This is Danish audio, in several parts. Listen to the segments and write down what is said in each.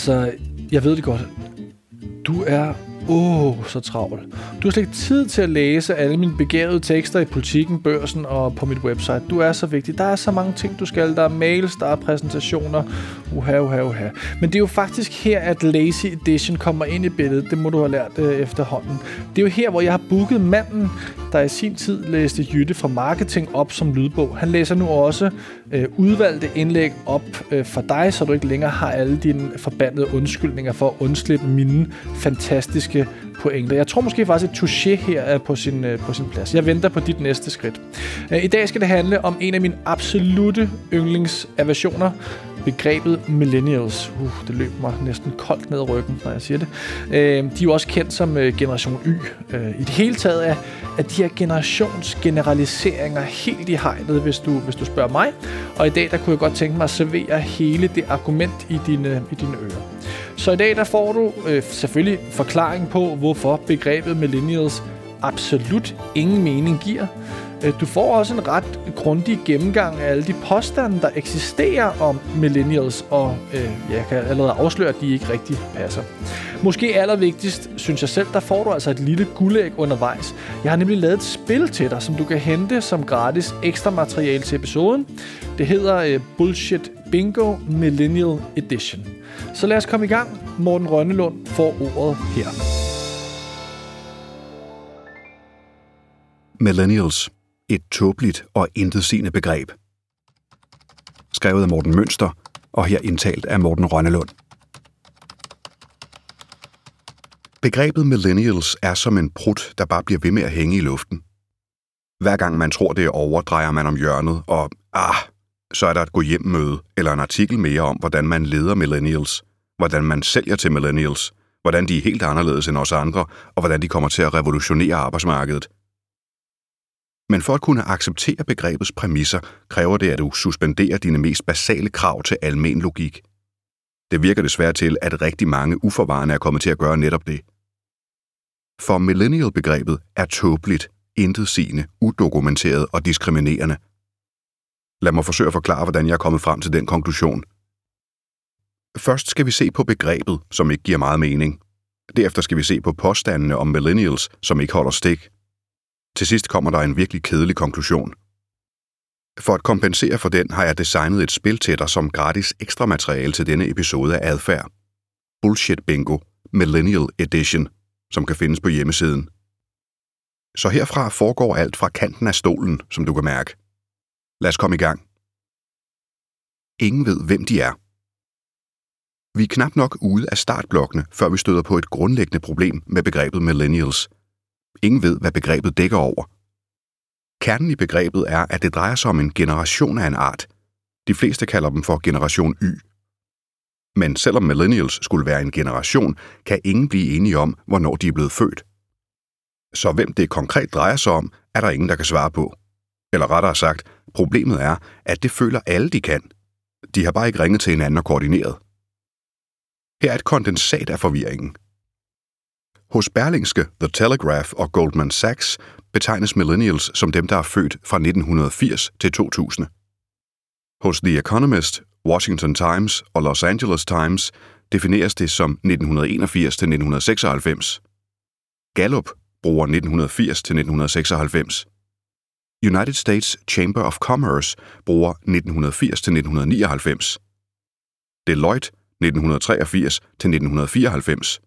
Altså, jeg ved det godt. Du er Åh, oh, så travl. Du har slet ikke tid til at læse alle mine begavede tekster i politikken, børsen og på mit website. Du er så vigtig. Der er så mange ting, du skal. Der er mails, der er præsentationer. Uha, uha, uha. Men det er jo faktisk her, at Lazy Edition kommer ind i billedet. Det må du have lært øh, efterhånden. Det er jo her, hvor jeg har booket manden, der i sin tid læste Jytte fra Marketing op som lydbog. Han læser nu også øh, udvalgte indlæg op øh, for dig, så du ikke længere har alle dine forbandede undskyldninger for at undslippe mine fantastiske pointer. Jeg tror måske faktisk, at touché her er på sin, øh, på sin plads. Jeg venter på dit næste skridt. Øh, I dag skal det handle om en af mine absolute yndlingsaversioner, begrebet millennials. Uh, det løb mig næsten koldt ned ad ryggen, når jeg siger det. Øh, de er jo også kendt som øh, generation Y. Øh, I det hele taget er, er de her generationsgeneraliseringer helt i hegnet, hvis du, hvis du spørger mig. Og i dag der kunne jeg godt tænke mig at servere hele det argument i dine, i dine ører. Så i dag der får du øh, selvfølgelig forklaring på, hvorfor begrebet millennials absolut ingen mening giver. Øh, du får også en ret grundig gennemgang af alle de påstande, der eksisterer om millennials, og øh, jeg kan allerede afsløre, at de ikke rigtig passer. Måske allervigtigst, synes jeg selv, der får du altså et lille guldæg undervejs. Jeg har nemlig lavet et spil til dig, som du kan hente som gratis ekstra materiale til episoden. Det hedder øh, Bullshit Bingo Millennial Edition. Så lad os komme i gang. Morten Rønnelund får ordet her. Millennials. Et tåbeligt og intetsigende begreb. Skrevet af Morten Mønster, og her indtalt af Morten Rønnelund. Begrebet millennials er som en prut, der bare bliver ved med at hænge i luften. Hver gang man tror, det er over, drejer man om hjørnet, og ah, så er der et gå hjem møde eller en artikel mere om, hvordan man leder millennials, hvordan man sælger til millennials, hvordan de er helt anderledes end os andre, og hvordan de kommer til at revolutionere arbejdsmarkedet. Men for at kunne acceptere begrebets præmisser, kræver det, at du suspenderer dine mest basale krav til almen logik. Det virker desværre til, at rigtig mange uforvarende er kommet til at gøre netop det. For millennial-begrebet er tåbeligt, intetsigende, udokumenteret og diskriminerende. Lad mig forsøge at forklare, hvordan jeg er kommet frem til den konklusion. Først skal vi se på begrebet, som ikke giver meget mening. Derefter skal vi se på påstandene om millennials, som ikke holder stik. Til sidst kommer der en virkelig kedelig konklusion. For at kompensere for den har jeg designet et spil til dig som gratis ekstra materiale til denne episode af Adfærd. Bullshit Bingo Millennial Edition, som kan findes på hjemmesiden. Så herfra foregår alt fra kanten af stolen, som du kan mærke. Lad os komme i gang. Ingen ved, hvem de er. Vi er knap nok ude af startblokkene, før vi støder på et grundlæggende problem med begrebet millennials. Ingen ved, hvad begrebet dækker over. Kernen i begrebet er, at det drejer sig om en generation af en art. De fleste kalder dem for generation Y. Men selvom millennials skulle være en generation, kan ingen blive enige om, hvornår de er blevet født. Så hvem det konkret drejer sig om, er der ingen, der kan svare på. Eller rettere sagt, problemet er, at det føler alle, de kan. De har bare ikke ringet til hinanden og koordineret. Her er et kondensat af forvirringen. Hos Berlingske, The Telegraph og Goldman Sachs betegnes millennials som dem, der er født fra 1980 til 2000. Hos The Economist, Washington Times og Los Angeles Times defineres det som 1981 til 1996. Gallup bruger 1980 til 1996. United States Chamber of Commerce bruger 1980 til 1999. Deloitte 1983 til 1994.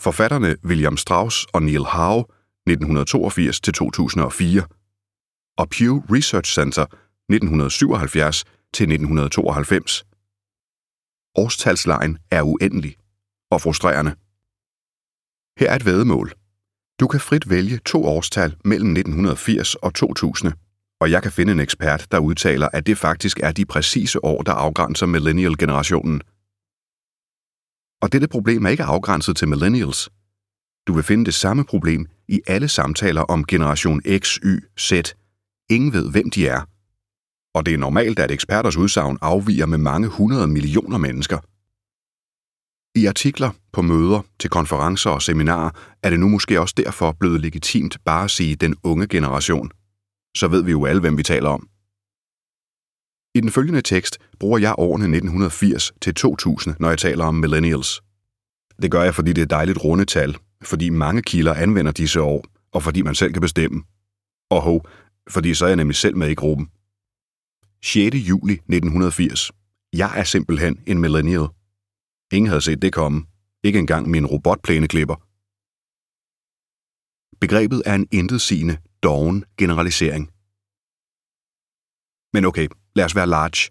Forfatterne William Strauss og Neil Howe 1982 til 2004 og Pew Research Center 1977 til 1992. Årstalslejen er uendelig og frustrerende. Her er et vedmål. Du kan frit vælge to årstal mellem 1980 og 2000, og jeg kan finde en ekspert, der udtaler, at det faktisk er de præcise år, der afgrænser millennial-generationen. Og dette problem er ikke afgrænset til millennials. Du vil finde det samme problem i alle samtaler om generation X, Y, Z. Ingen ved, hvem de er. Og det er normalt, at eksperters udsagn afviger med mange hundrede millioner mennesker. I artikler, på møder, til konferencer og seminarer er det nu måske også derfor blevet legitimt bare at sige den unge generation. Så ved vi jo alle, hvem vi taler om. I den følgende tekst bruger jeg årene 1980 til 2000, når jeg taler om millennials. Det gør jeg, fordi det er et dejligt rundetal, fordi mange kilder anvender disse år, og fordi man selv kan bestemme. Og ho, fordi så er jeg nemlig selv med i gruppen. 6. juli 1980. Jeg er simpelthen en millennial. Ingen havde set det komme. Ikke engang min robotplæneklipper. Begrebet er en intetsigende, doven generalisering. Men okay, lad os være large.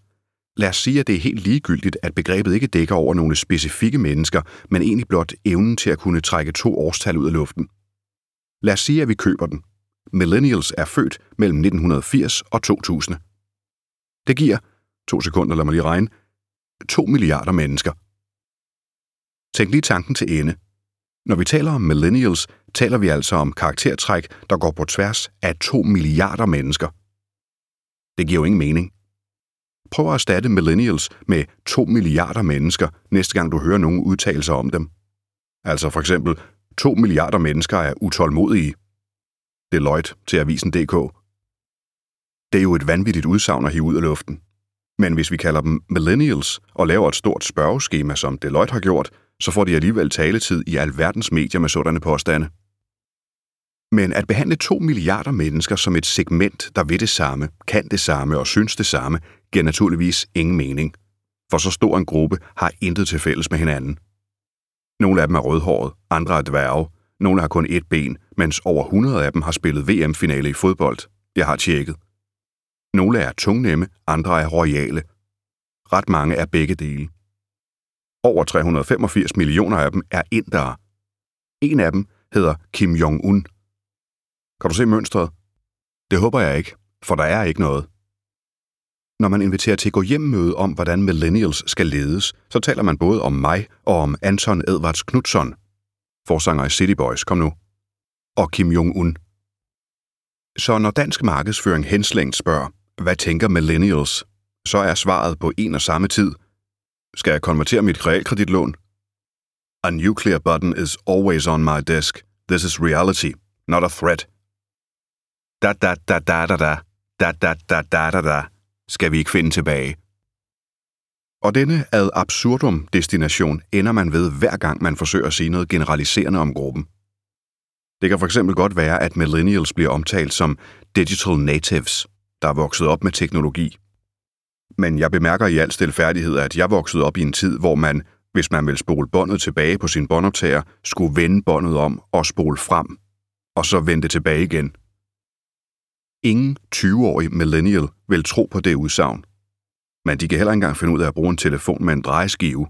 Lad os sige, at det er helt ligegyldigt, at begrebet ikke dækker over nogle specifikke mennesker, men egentlig blot evnen til at kunne trække to årstal ud af luften. Lad os sige, at vi køber den. Millennials er født mellem 1980 og 2000. Det giver, to sekunder, lad mig lige regne, 2 milliarder mennesker. Tænk lige tanken til ende. Når vi taler om millennials, taler vi altså om karaktertræk, der går på tværs af 2 milliarder mennesker. Det giver jo ingen mening. Prøv at erstatte millennials med 2 milliarder mennesker, næste gang du hører nogen udtalelser om dem. Altså for eksempel, 2 milliarder mennesker er utålmodige. Deloitte til Avisen.dk. Det er jo et vanvittigt udsagn at hive ud af luften. Men hvis vi kalder dem millennials og laver et stort spørgeskema, som Deloitte har gjort, så får de alligevel taletid i alverdens medier med sådanne påstande. Men at behandle 2 milliarder mennesker som et segment, der ved det samme, kan det samme og synes det samme, giver naturligvis ingen mening. For så stor en gruppe har intet til fælles med hinanden. Nogle af dem er rødhåret, andre er dværge, nogle har kun et ben, mens over 100 af dem har spillet VM-finale i fodbold. Jeg har tjekket. Nogle er tungnemme, andre er royale. Ret mange er begge dele. Over 385 millioner af dem er indere. En af dem hedder Kim Jong-un. Kan du se mønstret? Det håber jeg ikke, for der er ikke noget. Når man inviterer til gå hjem møde om, hvordan millennials skal ledes, så taler man både om mig og om Anton Edvards Knudsen, forsanger i City Boys, kom nu, og Kim Jong-un. Så når dansk markedsføring henslængt spørger, hvad tænker millennials, så er svaret på en og samme tid. Skal jeg konvertere mit realkreditlån? A nuclear button is always on my desk. This is reality, not a threat. Da da da da da da. Da da da da da da. Skal vi ikke finde tilbage. Og denne ad absurdum destination ender man ved hver gang man forsøger at sige noget generaliserende om gruppen. Det kan for eksempel godt være, at millennials bliver omtalt som digital natives, der er vokset op med teknologi. Men jeg bemærker i al stilfærdighed, at jeg voksede op i en tid, hvor man, hvis man vil spole båndet tilbage på sin båndoptager, skulle vende båndet om og spole frem, og så vende det tilbage igen. Ingen 20-årig millennial vil tro på det udsagn. Men de kan heller ikke engang finde ud af at bruge en telefon med en drejeskive.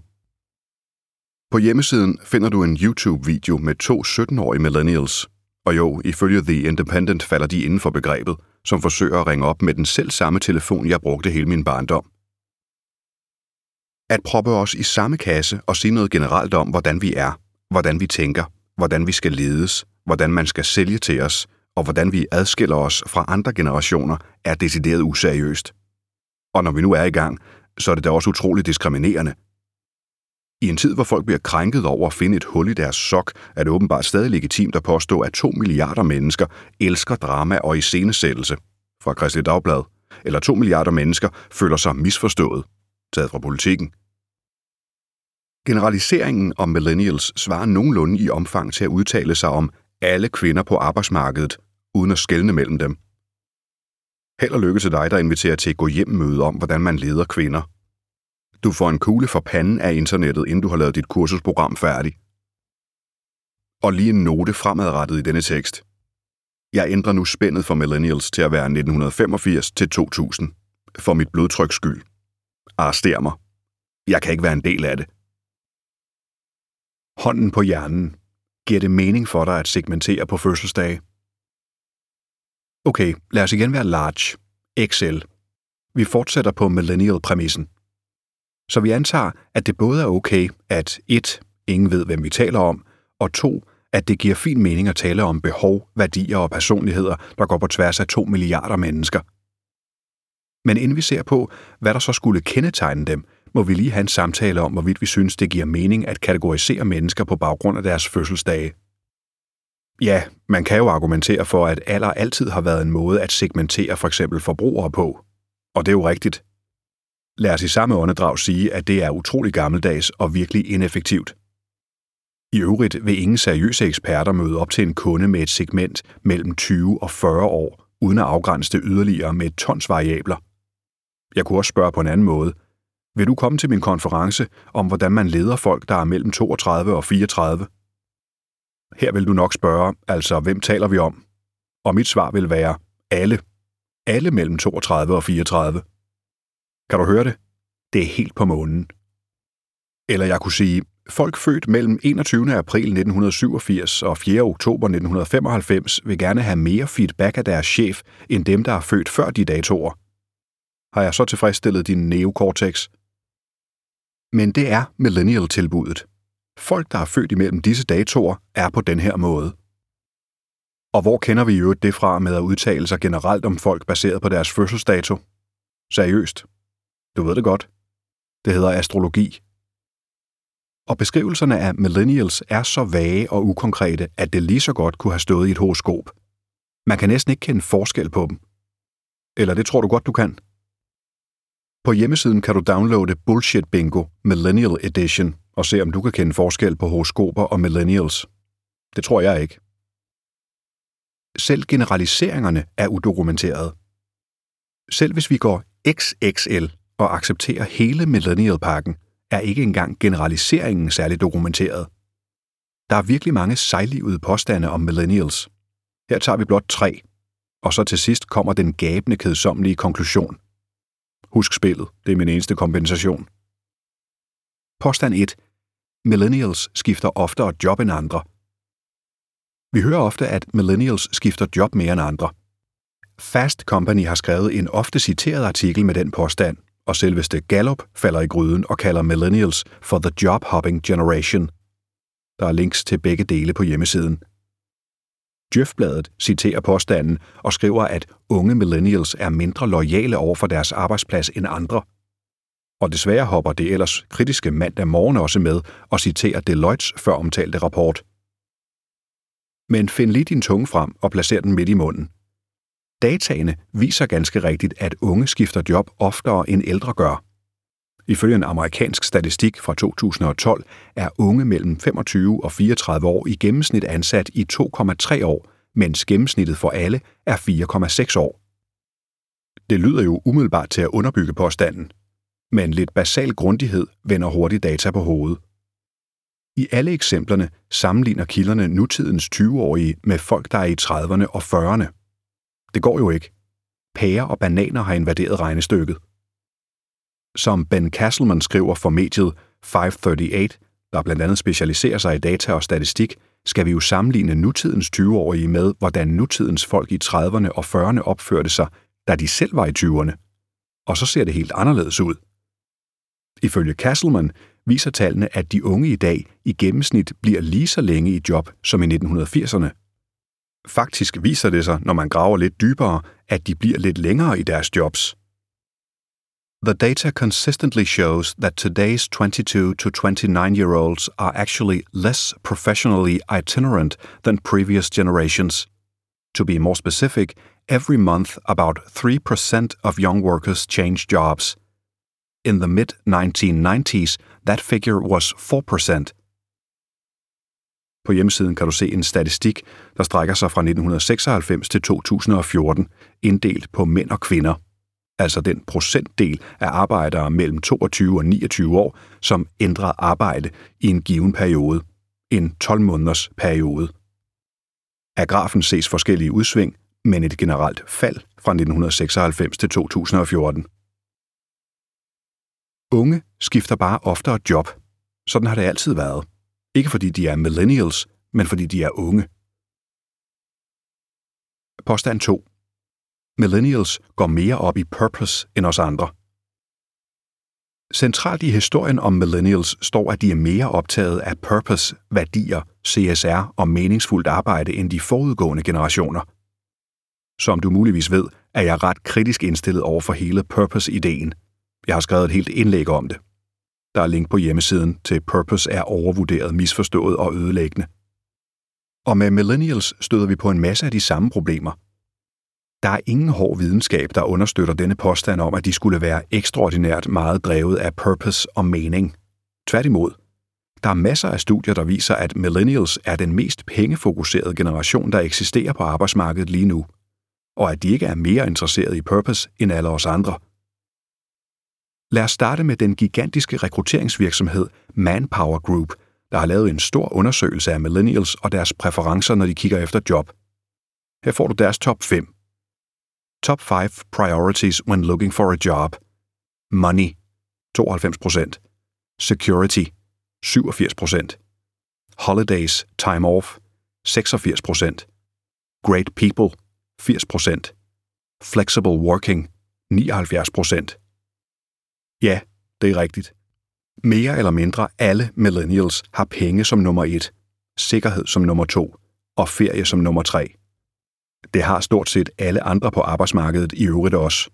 På hjemmesiden finder du en YouTube-video med to 17-årige millennials. Og jo, ifølge The Independent falder de inden for begrebet, som forsøger at ringe op med den selv samme telefon, jeg brugte hele min barndom. At proppe os i samme kasse og sige noget generelt om, hvordan vi er, hvordan vi tænker, hvordan vi skal ledes, hvordan man skal sælge til os, og hvordan vi adskiller os fra andre generationer, er decideret useriøst. Og når vi nu er i gang, så er det da også utroligt diskriminerende. I en tid, hvor folk bliver krænket over at finde et hul i deres sok, er det åbenbart stadig legitimt at påstå, at to milliarder mennesker elsker drama og iscenesættelse fra Kristelig Dagblad, eller to milliarder mennesker føler sig misforstået, taget fra politikken. Generaliseringen om millennials svarer nogenlunde i omfang til at udtale sig om alle kvinder på arbejdsmarkedet, uden at skelne mellem dem. Held og lykke til dig, der inviterer til at gå hjem møde om, hvordan man leder kvinder. Du får en kugle for panden af internettet, inden du har lavet dit kursusprogram færdig. Og lige en note fremadrettet i denne tekst. Jeg ændrer nu spændet for millennials til at være 1985 til 2000. For mit blodtryks skyld. Arrester mig. Jeg kan ikke være en del af det. Hånden på hjernen. Giver det mening for dig at segmentere på fødselsdage? Okay, lad os igen være large. XL. Vi fortsætter på millennial-præmissen. Så vi antager, at det både er okay, at 1. Ingen ved, hvem vi taler om, og 2. At det giver fin mening at tale om behov, værdier og personligheder, der går på tværs af 2 milliarder mennesker. Men inden vi ser på, hvad der så skulle kendetegne dem, må vi lige have en samtale om, hvorvidt vi synes, det giver mening at kategorisere mennesker på baggrund af deres fødselsdage. Ja, man kan jo argumentere for, at alder altid har været en måde at segmentere for eksempel forbrugere på. Og det er jo rigtigt. Lad os i samme åndedrag sige, at det er utrolig gammeldags og virkelig ineffektivt. I øvrigt vil ingen seriøse eksperter møde op til en kunde med et segment mellem 20 og 40 år, uden at afgrænse det yderligere med et tons variabler. Jeg kunne også spørge på en anden måde. Vil du komme til min konference om, hvordan man leder folk, der er mellem 32 og 34? Her vil du nok spørge, altså hvem taler vi om? Og mit svar vil være alle. Alle mellem 32 og 34. Kan du høre det? Det er helt på månen. Eller jeg kunne sige, folk født mellem 21. april 1987 og 4. oktober 1995 vil gerne have mere feedback af deres chef, end dem, der er født før de datoer. Har jeg så tilfredsstillet din neokortex? Men det er millennial-tilbuddet. Folk, der er født imellem disse datoer, er på den her måde. Og hvor kender vi jo det fra med at udtale sig generelt om folk baseret på deres fødselsdato? Seriøst. Du ved det godt. Det hedder astrologi. Og beskrivelserne af millennials er så vage og ukonkrete, at det lige så godt kunne have stået i et horoskop. Man kan næsten ikke kende forskel på dem. Eller det tror du godt, du kan. På hjemmesiden kan du downloade Bullshit Bingo Millennial Edition og se, om du kan kende forskel på horoskoper og millennials. Det tror jeg ikke. Selv generaliseringerne er udokumenterede. Selv hvis vi går XXL og accepterer hele millennial-pakken, er ikke engang generaliseringen særligt dokumenteret. Der er virkelig mange sejlivede påstande om millennials. Her tager vi blot tre, og så til sidst kommer den gabende kedsommelige konklusion. Husk spillet, det er min eneste kompensation. Påstand 1. Millennials skifter oftere job end andre. Vi hører ofte, at millennials skifter job mere end andre. Fast Company har skrevet en ofte citeret artikel med den påstand, og selveste Gallup falder i gryden og kalder millennials for the job-hopping generation. Der er links til begge dele på hjemmesiden. Djøfbladet citerer påstanden og skriver, at unge millennials er mindre lojale over for deres arbejdsplads end andre. Og desværre hopper det ellers kritiske mandag morgen også med og citerer Deloittes før omtalte rapport. Men find lige din tunge frem og placer den midt i munden. Dataene viser ganske rigtigt, at unge skifter job oftere end ældre gør. Ifølge en amerikansk statistik fra 2012 er unge mellem 25 og 34 år i gennemsnit ansat i 2,3 år, mens gennemsnittet for alle er 4,6 år. Det lyder jo umiddelbart til at underbygge påstanden, men lidt basal grundighed vender hurtigt data på hovedet. I alle eksemplerne sammenligner kilderne nutidens 20-årige med folk, der er i 30'erne og 40'erne. Det går jo ikke. Pærer og bananer har invaderet regnestykket. Som Ben Castleman skriver for mediet 538, der blandt andet specialiserer sig i data og statistik, skal vi jo sammenligne nutidens 20-årige med, hvordan nutidens folk i 30'erne og 40'erne opførte sig, da de selv var i 20'erne. Og så ser det helt anderledes ud. Ifølge Castleman viser tallene, at de unge i dag i gennemsnit bliver lige så længe i job som i 1980'erne. Faktisk viser det sig, når man graver lidt dybere, at de bliver lidt længere i deres jobs. The data consistently shows that today's 22 to 29 year olds are actually less professionally itinerant than previous generations. To be more specific, every month about 3% of young workers change jobs. In the mid 1990s, that figure was 4%. På hjemmesiden kan du se en statistik, der strækker sig fra 1996 til 2014, inddelt på mænd og kvinder. Altså den procentdel af arbejdere mellem 22 og 29 år, som ændrer arbejde i en given periode. En 12-måneders periode. Af grafen ses forskellige udsving, men et generelt fald fra 1996 til 2014. Unge skifter bare oftere job. Sådan har det altid været. Ikke fordi de er millennials, men fordi de er unge. Påstand 2. Millennials går mere op i purpose end os andre. Centralt i historien om millennials står, at de er mere optaget af purpose, værdier, CSR og meningsfuldt arbejde end de forudgående generationer. Som du muligvis ved, er jeg ret kritisk indstillet over for hele purpose-ideen. Jeg har skrevet et helt indlæg om det. Der er link på hjemmesiden til Purpose er overvurderet, misforstået og ødelæggende. Og med millennials støder vi på en masse af de samme problemer. Der er ingen hård videnskab, der understøtter denne påstand om, at de skulle være ekstraordinært meget drevet af purpose og mening. Tværtimod. Der er masser af studier, der viser, at millennials er den mest pengefokuserede generation, der eksisterer på arbejdsmarkedet lige nu, og at de ikke er mere interesserede i purpose end alle os andre. Lad os starte med den gigantiske rekrutteringsvirksomhed Manpower Group, der har lavet en stor undersøgelse af millennials og deres præferencer, når de kigger efter job. Her får du deres top 5. Top 5 priorities when looking for a job. Money 92%. Security 87%. Holidays, time off 86%. Great people 80%. Flexible working 79%. Ja, det er rigtigt. Mere eller mindre alle millennials har penge som nummer et, sikkerhed som nummer to og ferie som nummer tre. Det har stort set alle andre på arbejdsmarkedet i øvrigt også.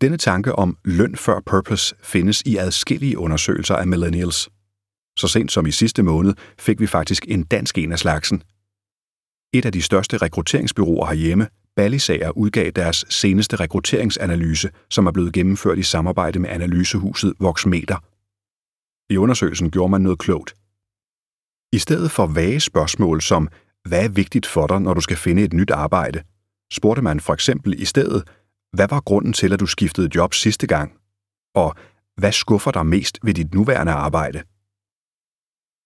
Denne tanke om løn før purpose findes i adskillige undersøgelser af millennials. Så sent som i sidste måned fik vi faktisk en dansk en af slagsen. Et af de største rekrutteringsbyråer herhjemme, Ballisager, udgav deres seneste rekrutteringsanalyse, som er blevet gennemført i samarbejde med analysehuset Voxmeter. I undersøgelsen gjorde man noget klogt. I stedet for vage spørgsmål som, hvad er vigtigt for dig, når du skal finde et nyt arbejde, spurgte man for eksempel i stedet, hvad var grunden til, at du skiftede job sidste gang? Og hvad skuffer dig mest ved dit nuværende arbejde?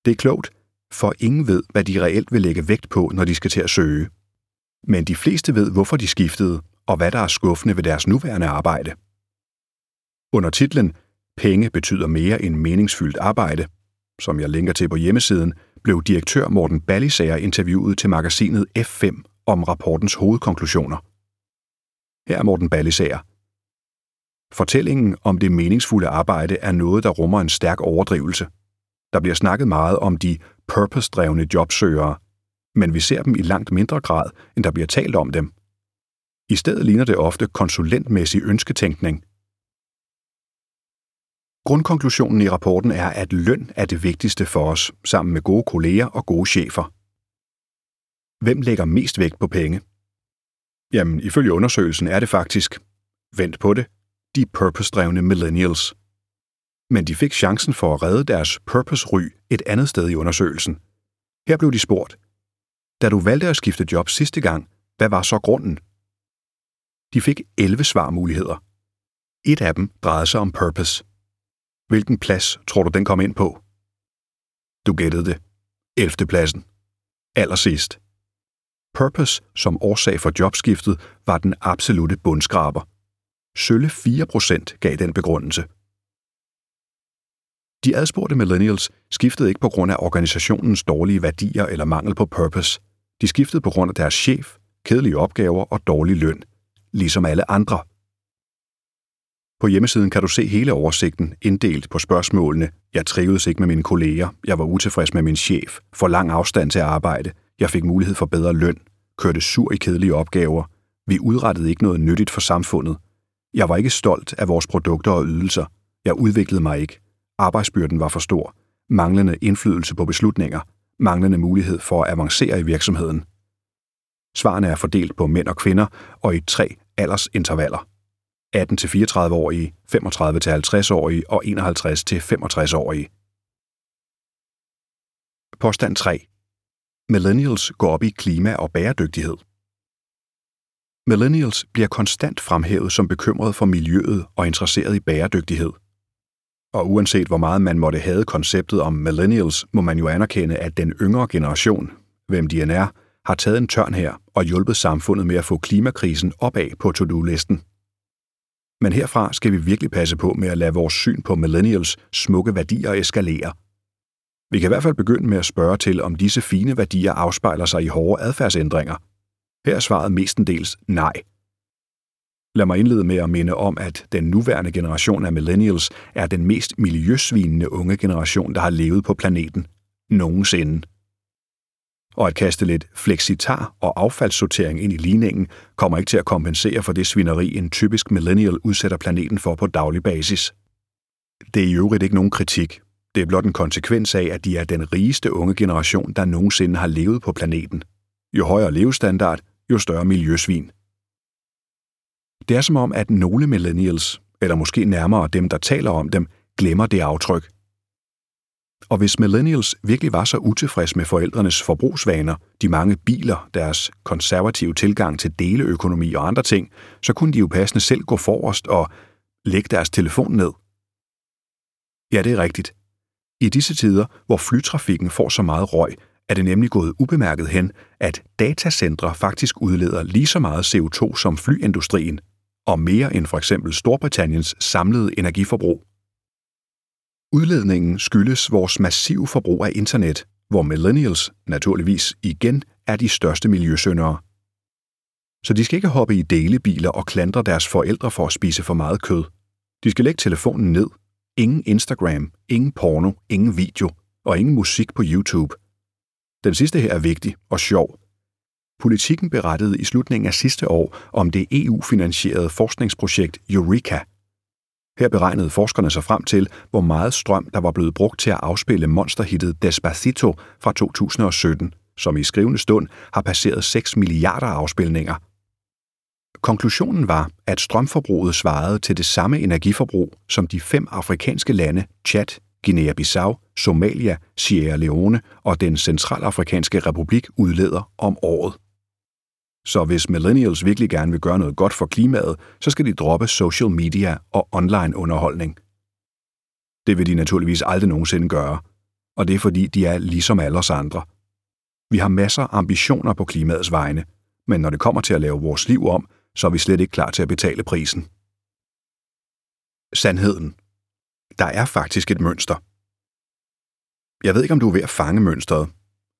Det er klogt, for ingen ved, hvad de reelt vil lægge vægt på, når de skal til at søge. Men de fleste ved, hvorfor de skiftede, og hvad der er skuffende ved deres nuværende arbejde. Under titlen Penge betyder mere end meningsfyldt arbejde, som jeg linker til på hjemmesiden, blev direktør Morten Ballisager interviewet til magasinet F5 om rapportens hovedkonklusioner. Her er Morten Ballisager. Fortællingen om det meningsfulde arbejde er noget, der rummer en stærk overdrivelse. Der bliver snakket meget om de purpose-drevne jobsøgere, men vi ser dem i langt mindre grad, end der bliver talt om dem. I stedet ligner det ofte konsulentmæssig ønsketænkning. Grundkonklusionen i rapporten er, at løn er det vigtigste for os, sammen med gode kolleger og gode chefer. Hvem lægger mest vægt på penge? Jamen, ifølge undersøgelsen er det faktisk, vent på det, de purpose-drevne millennials. Men de fik chancen for at redde deres purpose-ry et andet sted i undersøgelsen. Her blev de spurgt, da du valgte at skifte job sidste gang, hvad var så grunden? De fik 11 svarmuligheder. Et af dem drejede sig om purpose. Hvilken plads tror du, den kom ind på? Du gættede det. 11. pladsen. Allersidst. Purpose som årsag for jobskiftet var den absolute bundskraber. Sølle 4% gav den begrundelse. De adspurgte millennials skiftede ikke på grund af organisationens dårlige værdier eller mangel på purpose. De skiftede på grund af deres chef, kedelige opgaver og dårlig løn, ligesom alle andre. På hjemmesiden kan du se hele oversigten, inddelt på spørgsmålene. Jeg trivedes ikke med mine kolleger, jeg var utilfreds med min chef, for lang afstand til arbejde, jeg fik mulighed for bedre løn, kørte sur i kedelige opgaver, vi udrettede ikke noget nyttigt for samfundet, jeg var ikke stolt af vores produkter og ydelser, jeg udviklede mig ikke, arbejdsbyrden var for stor, manglende indflydelse på beslutninger, manglende mulighed for at avancere i virksomheden. Svarene er fordelt på mænd og kvinder og i tre aldersintervaller. 18-34-årige, 35-50-årige og 51-65-årige. Påstand 3. Millennials går op i klima og bæredygtighed. Millennials bliver konstant fremhævet som bekymret for miljøet og interesseret i bæredygtighed. Og uanset hvor meget man måtte have konceptet om millennials, må man jo anerkende, at den yngre generation, hvem de end er, har taget en tørn her og hjulpet samfundet med at få klimakrisen opad på to-do-listen. Men herfra skal vi virkelig passe på med at lade vores syn på millennials smukke værdier eskalere. Vi kan i hvert fald begynde med at spørge til, om disse fine værdier afspejler sig i hårde adfærdsændringer. Her er svaret mestendels nej. Lad mig indlede med at minde om, at den nuværende generation af millennials er den mest miljøsvinende unge generation, der har levet på planeten nogensinde og at kaste lidt flexitar og affaldssortering ind i ligningen kommer ikke til at kompensere for det svineri, en typisk millennial udsætter planeten for på daglig basis. Det er i øvrigt ikke nogen kritik. Det er blot en konsekvens af, at de er den rigeste unge generation, der nogensinde har levet på planeten. Jo højere levestandard, jo større miljøsvin. Det er som om, at nogle millennials, eller måske nærmere dem, der taler om dem, glemmer det aftryk. Og hvis millennials virkelig var så utilfreds med forældrenes forbrugsvaner, de mange biler, deres konservative tilgang til deleøkonomi og andre ting, så kunne de jo passende selv gå forrest og lægge deres telefon ned. Ja, det er rigtigt. I disse tider, hvor flytrafikken får så meget røg, er det nemlig gået ubemærket hen, at datacentre faktisk udleder lige så meget CO2 som flyindustrien, og mere end for eksempel Storbritanniens samlede energiforbrug. Udledningen skyldes vores massive forbrug af internet, hvor millennials naturligvis igen er de største miljøsyndere. Så de skal ikke hoppe i delebiler og klandre deres forældre for at spise for meget kød. De skal lægge telefonen ned. Ingen Instagram, ingen porno, ingen video og ingen musik på YouTube. Den sidste her er vigtig og sjov. Politikken berettede i slutningen af sidste år om det EU-finansierede forskningsprojekt Eureka – her beregnede forskerne sig frem til, hvor meget strøm der var blevet brugt til at afspille monsterhittet Despacito fra 2017, som i skrivende stund har passeret 6 milliarder afspilninger. Konklusionen var, at strømforbruget svarede til det samme energiforbrug, som de fem afrikanske lande Chad, Guinea-Bissau, Somalia, Sierra Leone og den centralafrikanske republik udleder om året. Så hvis millennials virkelig gerne vil gøre noget godt for klimaet, så skal de droppe social media og online underholdning. Det vil de naturligvis aldrig nogensinde gøre, og det er fordi, de er ligesom alle os andre. Vi har masser af ambitioner på klimaets vegne, men når det kommer til at lave vores liv om, så er vi slet ikke klar til at betale prisen. Sandheden. Der er faktisk et mønster. Jeg ved ikke, om du er ved at fange mønstret,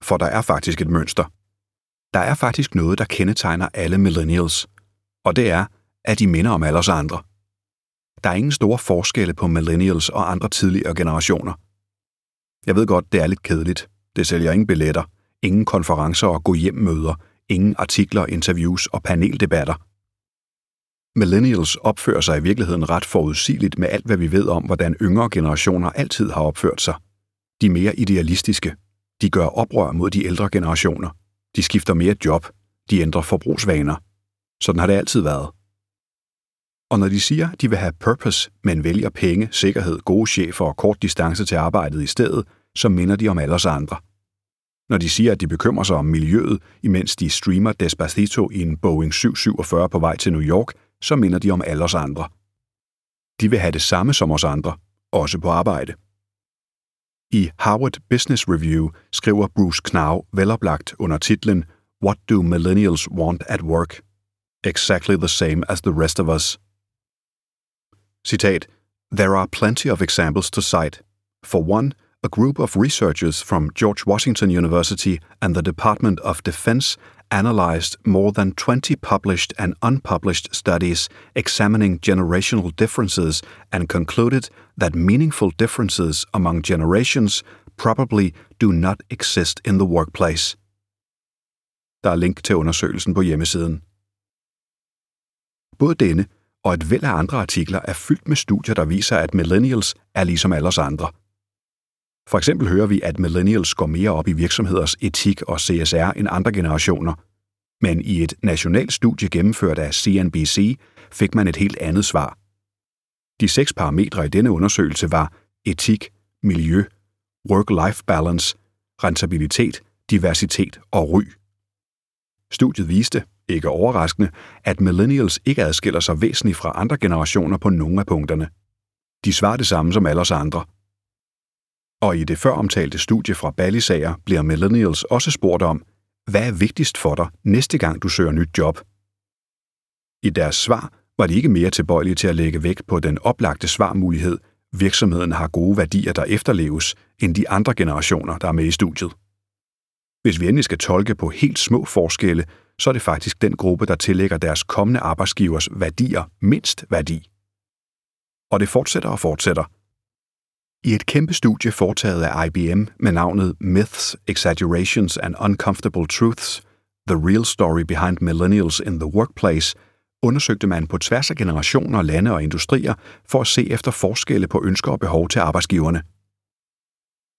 for der er faktisk et mønster – der er faktisk noget, der kendetegner alle millennials, og det er, at de minder om alle os andre. Der er ingen store forskelle på millennials og andre tidligere generationer. Jeg ved godt, det er lidt kedeligt. Det sælger ingen billetter, ingen konferencer og gå hjem møder, ingen artikler, interviews og paneldebatter. Millennials opfører sig i virkeligheden ret forudsigeligt med alt, hvad vi ved om, hvordan yngre generationer altid har opført sig. De mere idealistiske. De gør oprør mod de ældre generationer – de skifter mere job. De ændrer forbrugsvaner. Sådan har det altid været. Og når de siger, at de vil have purpose, men vælger penge, sikkerhed, gode chefer og kort distance til arbejdet i stedet, så minder de om alle os andre. Når de siger, at de bekymrer sig om miljøet, imens de streamer Despacito i en Boeing 747 på vej til New York, så minder de om alle os andre. De vil have det samme som os andre, også på arbejde. I Harvard Business Review skriver Bruce Knau veloplagt under titlen What do millennials want at work? Exactly the same as the rest of us. Citat, There are plenty of examples to cite. For one, a group of researchers from George Washington University and the Department of Defense analyzed more than 20 published and unpublished studies examining generational differences and concluded that meaningful differences among generations probably do not exist in the workplace. Der er link til undersøgelsen på hjemmesiden. Både denne og et væld af andre artikler er fyldt med studier, der viser, at millennials er ligesom alle os andre – for eksempel hører vi, at millennials går mere op i virksomheders etik og CSR end andre generationer. Men i et nationalt studie gennemført af CNBC fik man et helt andet svar. De seks parametre i denne undersøgelse var etik, miljø, work-life balance, rentabilitet, diversitet og ry. Studiet viste, ikke overraskende, at millennials ikke adskiller sig væsentligt fra andre generationer på nogle af punkterne. De svarer det samme som alle os andre – og i det før omtalte studie fra Ballisager bliver millennials også spurgt om, hvad er vigtigst for dig næste gang du søger nyt job? I deres svar var de ikke mere tilbøjelige til at lægge vægt på den oplagte svarmulighed, virksomheden har gode værdier, der efterleves, end de andre generationer, der er med i studiet. Hvis vi endelig skal tolke på helt små forskelle, så er det faktisk den gruppe, der tillægger deres kommende arbejdsgivers værdier mindst værdi. Og det fortsætter og fortsætter – i et kæmpe studie foretaget af IBM med navnet Myths, Exaggerations and Uncomfortable Truths – The Real Story Behind Millennials in the Workplace undersøgte man på tværs af generationer, lande og industrier for at se efter forskelle på ønsker og behov til arbejdsgiverne.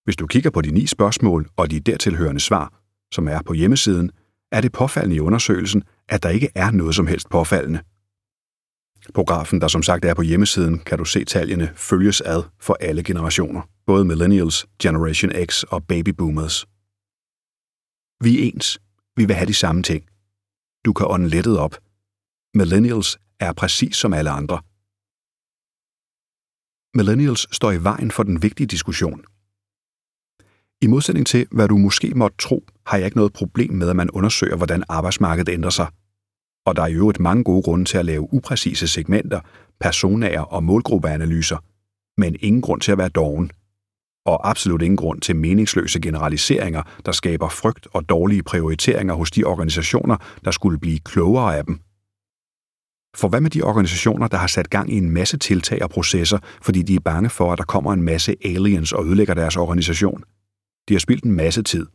Hvis du kigger på de ni spørgsmål og de dertilhørende svar, som er på hjemmesiden, er det påfaldende i undersøgelsen, at der ikke er noget som helst påfaldende. På grafen, der som sagt er på hjemmesiden, kan du se tallene følges ad for alle generationer, både millennials, Generation X og baby boomers. Vi er ens. Vi vil have de samme ting. Du kan ånde lettet op. Millennials er præcis som alle andre. Millennials står i vejen for den vigtige diskussion. I modsætning til, hvad du måske måtte tro, har jeg ikke noget problem med, at man undersøger, hvordan arbejdsmarkedet ændrer sig. Og der er i øvrigt mange gode grunde til at lave upræcise segmenter, personager og målgruppeanalyser, men ingen grund til at være doven. Og absolut ingen grund til meningsløse generaliseringer, der skaber frygt og dårlige prioriteringer hos de organisationer, der skulle blive klogere af dem. For hvad med de organisationer, der har sat gang i en masse tiltag og processer, fordi de er bange for, at der kommer en masse aliens og ødelægger deres organisation? De har spildt en masse tid.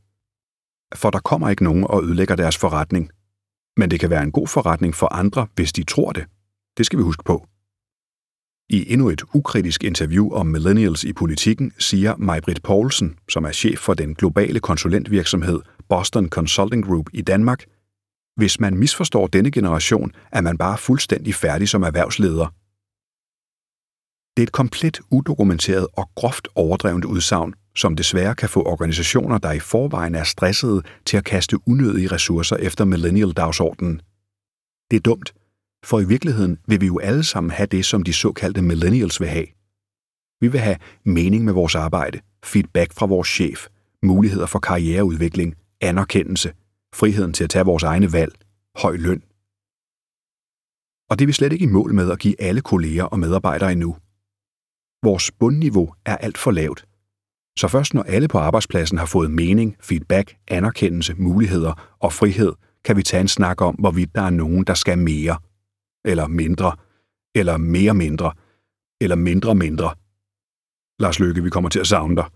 For der kommer ikke nogen og ødelægger deres forretning. Men det kan være en god forretning for andre, hvis de tror det. Det skal vi huske på. I endnu et ukritisk interview om millennials i politikken siger Majbrit Poulsen, som er chef for den globale konsulentvirksomhed Boston Consulting Group i Danmark, hvis man misforstår denne generation, er man bare fuldstændig færdig som erhvervsleder. Det er et komplet udokumenteret og groft overdrevet udsagn, som desværre kan få organisationer, der i forvejen er stressede, til at kaste unødige ressourcer efter millennial-dagsordenen. Det er dumt, for i virkeligheden vil vi jo alle sammen have det, som de såkaldte millennials vil have. Vi vil have mening med vores arbejde, feedback fra vores chef, muligheder for karriereudvikling, anerkendelse, friheden til at tage vores egne valg, høj løn. Og det er vi slet ikke i mål med at give alle kolleger og medarbejdere endnu. Vores bundniveau er alt for lavt. Så først når alle på arbejdspladsen har fået mening, feedback, anerkendelse, muligheder og frihed, kan vi tage en snak om, hvorvidt der er nogen, der skal mere, eller mindre, eller mere mindre, eller mindre mindre. Lars Løkke, vi kommer til at savne dig.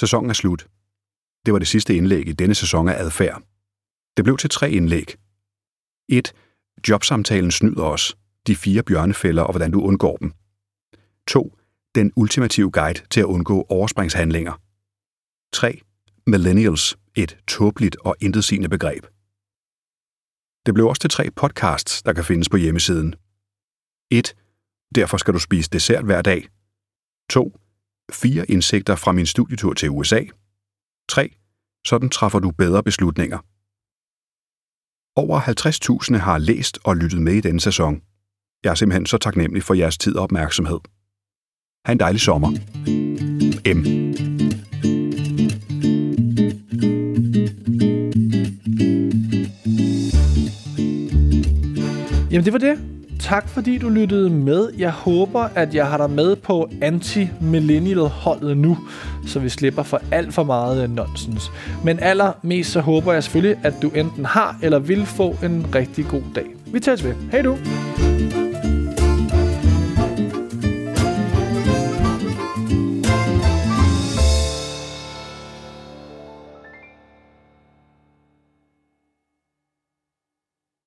Sæsonen er slut. Det var det sidste indlæg i denne sæson af Adfærd. Det blev til tre indlæg. 1. Jobsamtalen snyder os. De fire bjørnefælder og hvordan du undgår dem. 2. Den ultimative guide til at undgå overspringshandlinger. 3. Millennials. Et tåbeligt og intetsigende begreb. Det blev også til tre podcasts, der kan findes på hjemmesiden. 1. Derfor skal du spise dessert hver dag. 2. Fire indsigter fra min studietur til USA. 3. Sådan træffer du bedre beslutninger. Over 50.000 har læst og lyttet med i denne sæson. Jeg er simpelthen så taknemmelig for jeres tid og opmærksomhed. Ha' en dejlig sommer. M. Jamen det var det. Tak fordi du lyttede med. Jeg håber, at jeg har dig med på anti-millennial-holdet nu, så vi slipper for alt for meget nonsens. Men allermest så håber jeg selvfølgelig, at du enten har eller vil få en rigtig god dag. Vi tages ved. Hej du!